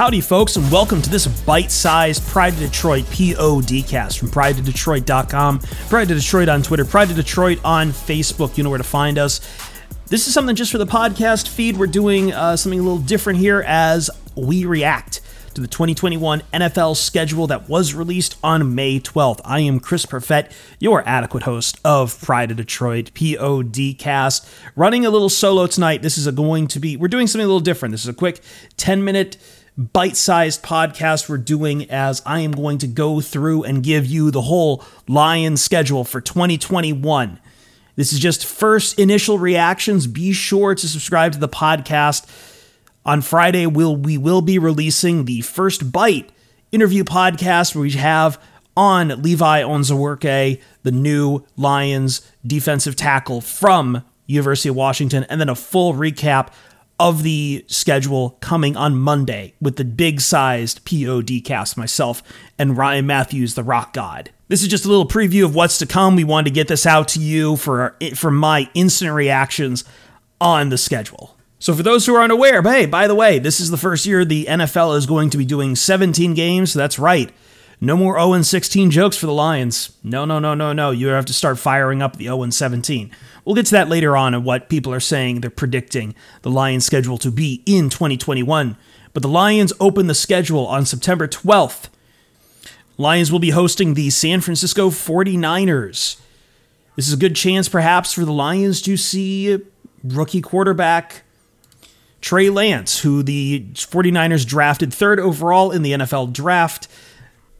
Howdy, folks, and welcome to this bite sized Pride of Detroit POD cast from prideofdetroit.com, Pride of Detroit on Twitter, Pride of Detroit on Facebook. You know where to find us. This is something just for the podcast feed. We're doing uh, something a little different here as we react to the 2021 NFL schedule that was released on May 12th. I am Chris Perfett, your adequate host of Pride of Detroit POD running a little solo tonight. This is going to be, we're doing something a little different. This is a quick 10 minute bite sized podcast we're doing as I am going to go through and give you the whole Lions schedule for 2021. This is just first initial reactions. Be sure to subscribe to the podcast. On Friday, we'll, we will be releasing the first bite interview podcast where we have on Levi Onwuzurike, the new Lions defensive tackle from University of Washington, and then a full recap of the schedule coming on Monday with the big sized POD cast, myself and Ryan Matthews, the rock god. This is just a little preview of what's to come. We wanted to get this out to you for, for my instant reactions on the schedule. So, for those who are unaware, hey, by the way, this is the first year the NFL is going to be doing 17 games. That's right. No more 0 16 jokes for the Lions. No, no, no, no, no. You have to start firing up the 0 17. We'll get to that later on and what people are saying they're predicting the Lions schedule to be in 2021. But the Lions open the schedule on September 12th. Lions will be hosting the San Francisco 49ers. This is a good chance, perhaps, for the Lions to see rookie quarterback Trey Lance, who the 49ers drafted third overall in the NFL draft.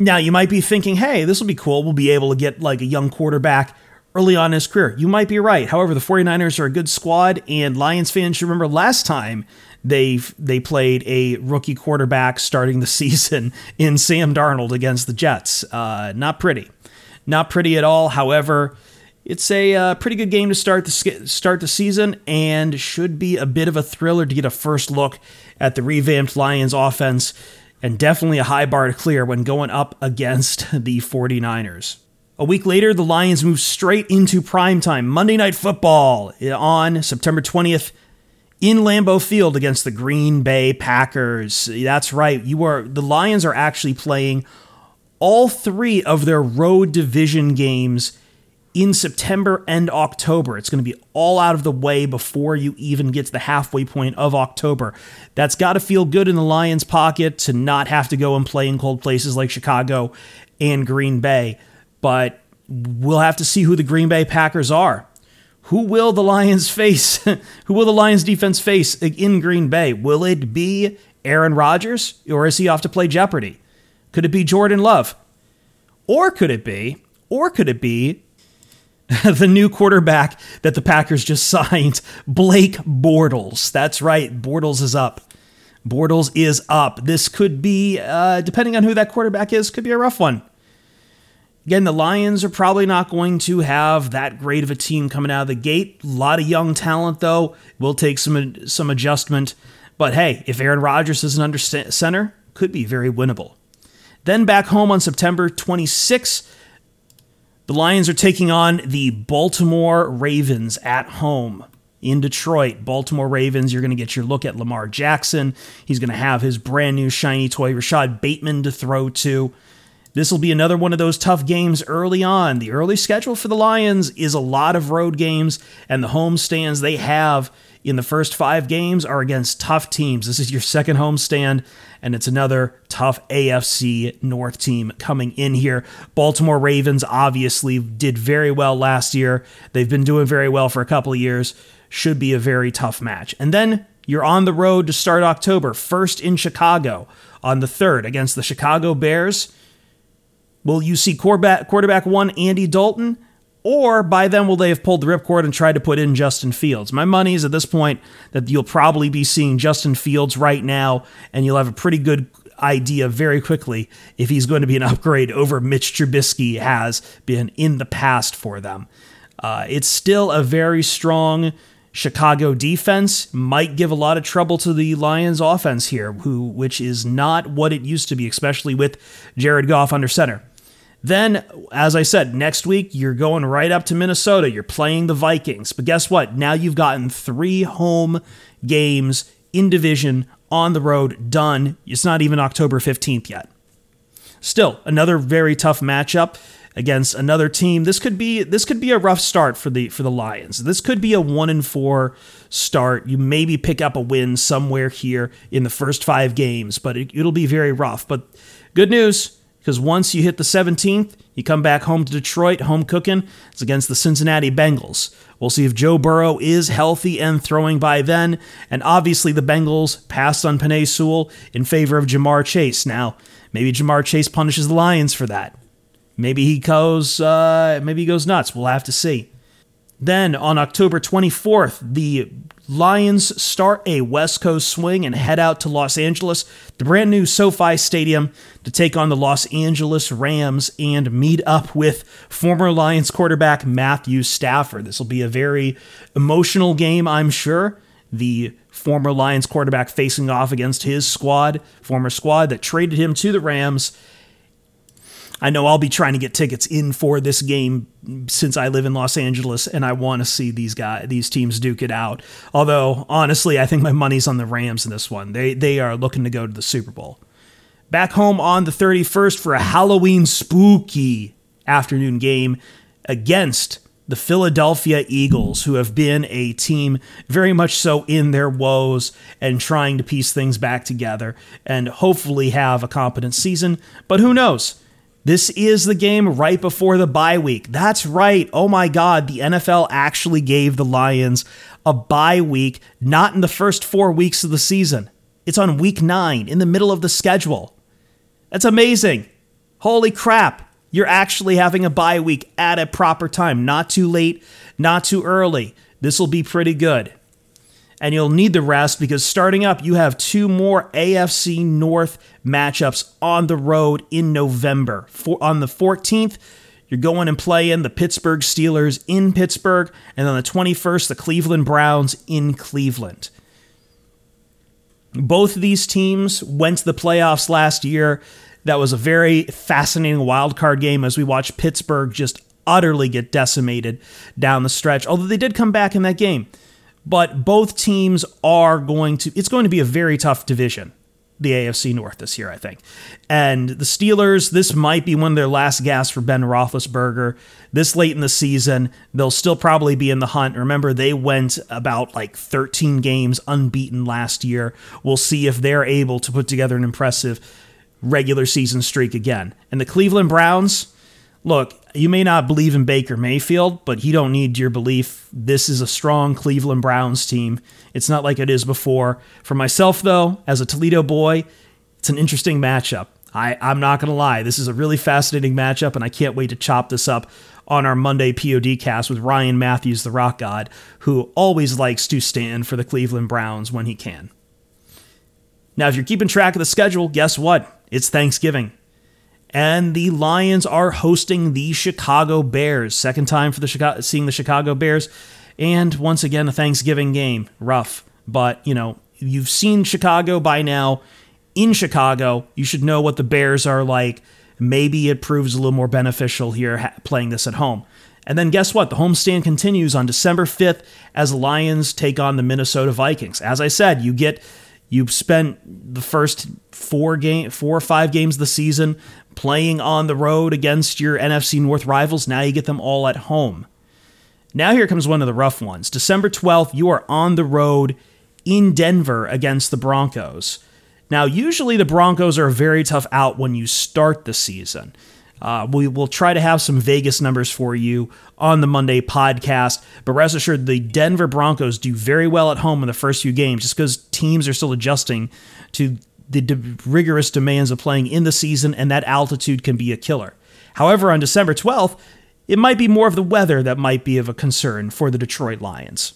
Now, you might be thinking, hey, this will be cool. We'll be able to get like a young quarterback early on in his career. You might be right. However, the 49ers are a good squad, and Lions fans should remember last time they they played a rookie quarterback starting the season in Sam Darnold against the Jets. Uh, not pretty, not pretty at all. However, it's a uh, pretty good game to start the start the season, and should be a bit of a thriller to get a first look at the revamped Lions offense. And definitely a high bar to clear when going up against the 49ers. A week later, the Lions move straight into primetime Monday Night Football on September 20th in Lambeau Field against the Green Bay Packers. That's right. You are the Lions are actually playing all 3 of their road division games in September and October. It's going to be all out of the way before you even get to the halfway point of October. That's got to feel good in the Lions' pocket to not have to go and play in cold places like Chicago and Green Bay but we'll have to see who the Green Bay Packers are. Who will the Lions face? who will the Lions defense face in Green Bay? Will it be Aaron Rodgers or is he off to play Jeopardy? Could it be Jordan Love? Or could it be, or could it be the new quarterback that the Packers just signed, Blake Bortles? That's right, Bortles is up. Bortles is up. This could be, uh, depending on who that quarterback is, could be a rough one. Again, the Lions are probably not going to have that great of a team coming out of the gate. A lot of young talent, though, will take some some adjustment. But hey, if Aaron Rodgers isn't under center, could be very winnable. Then back home on September 26, the Lions are taking on the Baltimore Ravens at home in Detroit. Baltimore Ravens, you're going to get your look at Lamar Jackson. He's going to have his brand new shiny toy, Rashod Bateman, to throw to. This will be another one of those tough games early on. The early schedule for the Lions is a lot of road games, and the home stands they have in the first five games are against tough teams. This is your second home stand, and it's another tough AFC North team coming in here. Baltimore Ravens obviously did very well last year. They've been doing very well for a couple of years. Should be a very tough match. And then you're on the road to start October, first in Chicago on the 3rd against the Chicago Bears. Will you see quarterback, quarterback one, Andy Dalton? Or by then will they have pulled the ripcord and tried to put in Justin Fields? My money is at this point that you'll probably be seeing Justin Fields right now, and you'll have a pretty good idea very quickly if he's going to be an upgrade over Mitch Trubisky has been in the past for them. Uh, it's still a very strong Chicago defense. Might give a lot of trouble to the Lions offense here, who which is not what it used to be, especially with Jared Goff under center. Then, as I said, next week you're going right up to Minnesota. You're playing the Vikings. But guess what? Now you've gotten three home games in division on the road done. It's not even October 15th yet. Still, another very tough matchup against another team. This could be this could be a rough start for the for the Lions. This could be a 1 and 4 start. You maybe pick up a win somewhere here in the first 5 games, but it, it'll be very rough. But good news, because once you hit the 17th, you come back home to Detroit, home cooking. It's against the Cincinnati Bengals. We'll see if Joe Burrow is healthy and throwing by then. And obviously, the Bengals passed on Penei Sewell in favor of Ja'Marr Chase. Now, maybe Ja'Marr Chase punishes the Lions for that. Maybe he goes, uh, maybe he goes nuts. We'll have to see. Then on October 24th, the Lions start a West Coast swing and head out to Los Angeles, the brand new SoFi Stadium, to take on the Los Angeles Rams and meet up with former Lions quarterback Matthew Stafford. This will be a very emotional game, I'm sure. The former Lions quarterback facing off against his squad, former squad that traded him to the Rams I know I'll be trying to get tickets in for this game since I live in Los Angeles and I want to see these guys, these teams duke it out. Although honestly, I think my money's on the Rams in this one. They they are looking to go to the Super Bowl. Back home on the 31st for a Halloween spooky afternoon game against the Philadelphia Eagles, who have been a team very much so in their woes and trying to piece things back together and hopefully have a competent season. But who knows? This is the game right before the bye week. That's right. Oh my God, the NFL actually gave the Lions a bye week, not in the first four weeks of the season. It's on week nine, in the middle of the schedule. That's amazing. Holy crap. You're actually having a bye week at a proper time. Not too late, not too early. This will be pretty good and you'll need the rest because starting up, you have two more AFC North matchups on the road in November. For, on the 14th, you're going and playing the Pittsburgh Steelers in Pittsburgh, and on the 21st, the Cleveland Browns in Cleveland. Both of these teams went to the playoffs last year. That was a very fascinating wild card game as we watched Pittsburgh just utterly get decimated down the stretch, although they did come back in that game. But both teams are going to, it's going to be a very tough division, the AFC North this year, I think. And the Steelers, this might be one of their last gasps for Ben Roethlisberger. This late in the season, they'll still probably be in the hunt. Remember, they went about like 13 games unbeaten last year. We'll see if they're able to put together an impressive regular season streak again. And the Cleveland Browns, look, you may not believe in Baker Mayfield, but he don't need your belief. This is a strong Cleveland Browns team. It's not like it is before. For myself, though, as a Toledo boy, it's an interesting matchup. I, I'm not going to lie. This is a really fascinating matchup, and I can't wait to chop this up on our Monday POD cast with Ryan Matthews, the Rock God, who always likes to stand for the Cleveland Browns when he can. Now, if you're keeping track of the schedule, guess what? It's Thanksgiving and the Lions are hosting the Chicago Bears. Second time for the Chicago, seeing the Chicago Bears, and once again a Thanksgiving game. Rough, but you know you've seen Chicago by now. In Chicago, you should know what the Bears are like. Maybe it proves a little more beneficial here playing this at home. And then guess what? The homestand continues on December 5th as Lions take on the Minnesota Vikings. As I said, you get You spent the first four game, four or five games of the season playing on the road against your NFC North rivals. Now you get them all at home. Now here comes one of the rough ones. December 12th, you are on the road in Denver against the Broncos. Now, usually the Broncos are a very tough out when you start the season. Uh, we will try to have some Vegas numbers for you on the Monday podcast, but rest assured the Denver Broncos do very well at home in the first few games just because teams are still adjusting to the de- rigorous demands of playing in the season, and that altitude can be a killer. However, on December 12th, it might be more of the weather that might be of a concern for the Detroit Lions.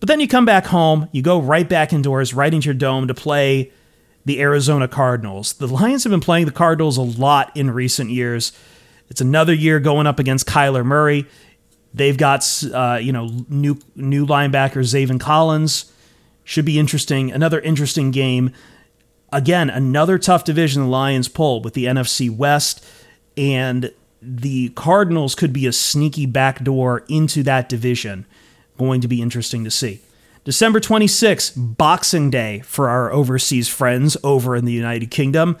But then you come back home, you go right back indoors, right into your dome to play the Arizona Cardinals. The Lions have been playing the Cardinals a lot in recent years. It's another year going up against Kyler Murray. They've got uh, you know new new linebacker Zaven Collins. Should be interesting. Another interesting game. Again, another tough division the Lions pull with the NFC West, and the Cardinals could be a sneaky backdoor into that division. Going to be interesting to see. December 26th, Boxing Day for our overseas friends over in the United Kingdom.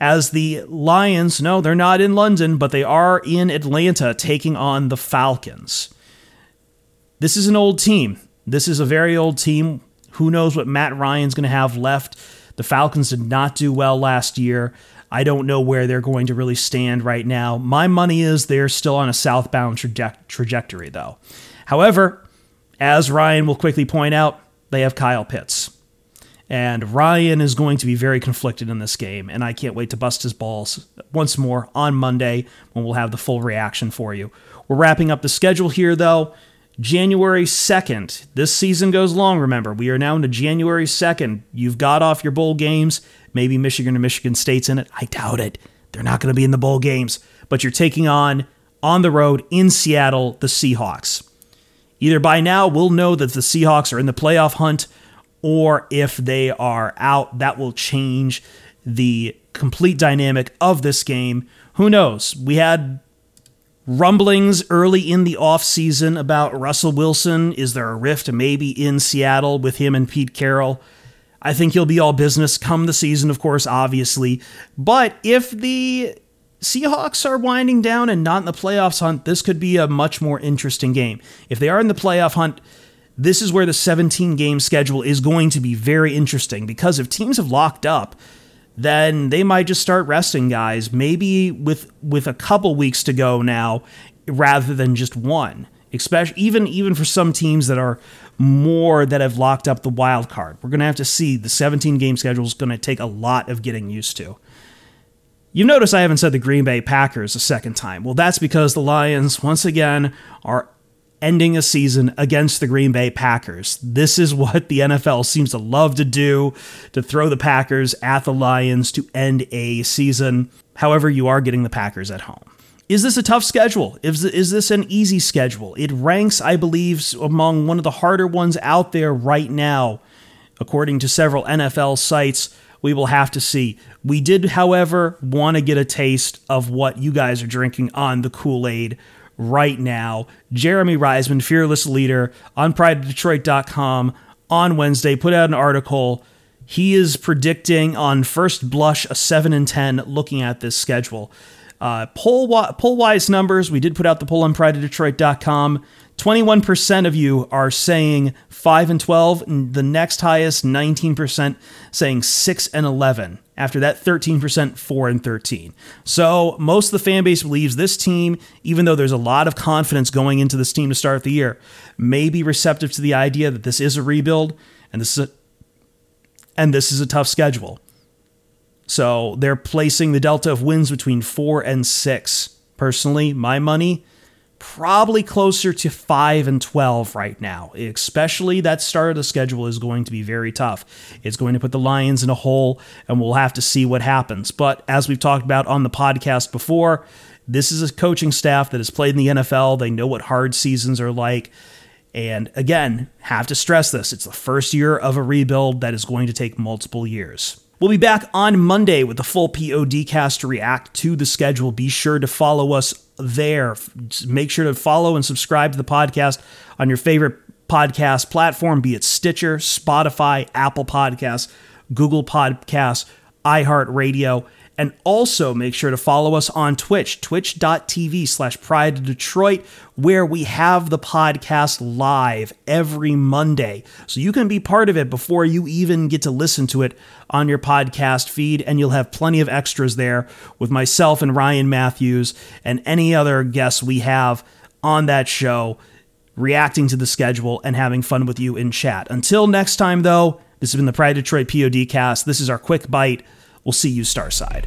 As the Lions, no, they're not in London, but they are in Atlanta taking on the Falcons. This is an old team. This is a very old team. Who knows what Matt Ryan's going to have left? The Falcons did not do well last year. I don't know where they're going to really stand right now. My money is they're still on a southbound traje- trajectory, though. However, as Ryan will quickly point out, they have Kyle Pitts. And Ryan is going to be very conflicted in this game, and I can't wait to bust his balls once more on Monday when we'll have the full reaction for you. We're wrapping up the schedule here, though. January 2nd. This season goes long, remember. We are now into January 2nd. You've got off your bowl games. Maybe Michigan or Michigan State's in it. I doubt it. They're not going to be in the bowl games. But you're taking on, on the road in Seattle, the Seahawks. Either by now we'll know that the Seahawks are in the playoff hunt, or if they are out, that will change the complete dynamic of this game. Who knows? We had rumblings early in the offseason about Russell Wilson. Is there a rift maybe in Seattle with him and Pete Carroll? I think he'll be all business come the season, of course, obviously. But if the Seahawks are winding down and not in the playoffs hunt, this could be a much more interesting game. If they are in the playoff hunt, this is where the 17 game schedule is going to be very interesting because if teams have locked up, then they might just start resting guys, maybe with with a couple weeks to go now rather than just one. Especially even even for some teams that are more that have locked up the wild card. We're going to have to see the 17 game schedule is going to take a lot of getting used to. You notice I haven't said the Green Bay Packers a second time. Well, that's because the Lions, once again, are ending a season against the Green Bay Packers. This is what the NFL seems to love to do to throw the Packers at the Lions to end a season. However, you are getting the Packers at home. Is this a tough schedule? Is, is this an easy schedule? It ranks, I believe, among one of the harder ones out there right now, according to several NFL sites. We will have to see. We did, however, want to get a taste of what you guys are drinking on the Kool Aid right now. Jeremy Reisman, fearless leader on prideofdetroit.com on Wednesday, put out an article. He is predicting on first blush a 7 and 10 looking at this schedule. Uh, poll, poll wise numbers, we did put out the poll on prideofdetroit.com. 21% of you are saying 5 and 12, and the next highest 19% saying 6 and 11. After that 13% 4 and 13. So, most of the fan base believes this team, even though there's a lot of confidence going into this team to start the year, may be receptive to the idea that this is a rebuild and this is a and this is a tough schedule. So, they're placing the delta of wins between 4 and 6. Personally, my money probably closer to 5 and 12 right now. Especially that start of the schedule is going to be very tough. It's going to put the Lions in a hole, and we'll have to see what happens. But as we've talked about on the podcast before, this is a coaching staff that has played in the NFL. They know what hard seasons are like. And again, have to stress this it's the first year of a rebuild that is going to take multiple years. We'll be back on Monday with the full POD cast to react to the schedule. Be sure to follow us there. Make sure to follow and subscribe to the podcast on your favorite podcast platform, be it Stitcher, Spotify, Apple Podcasts, Google Podcasts, iHeartRadio. And also make sure to follow us on Twitch, twitch.tv slash pride Detroit, where we have the podcast live every Monday. So you can be part of it before you even get to listen to it on your podcast feed. And you'll have plenty of extras there with myself and Ryan Matthews and any other guests we have on that show, reacting to the schedule and having fun with you in chat. Until next time, though, this has been the Pride Detroit POD cast. This is our quick bite. We'll see you Starside.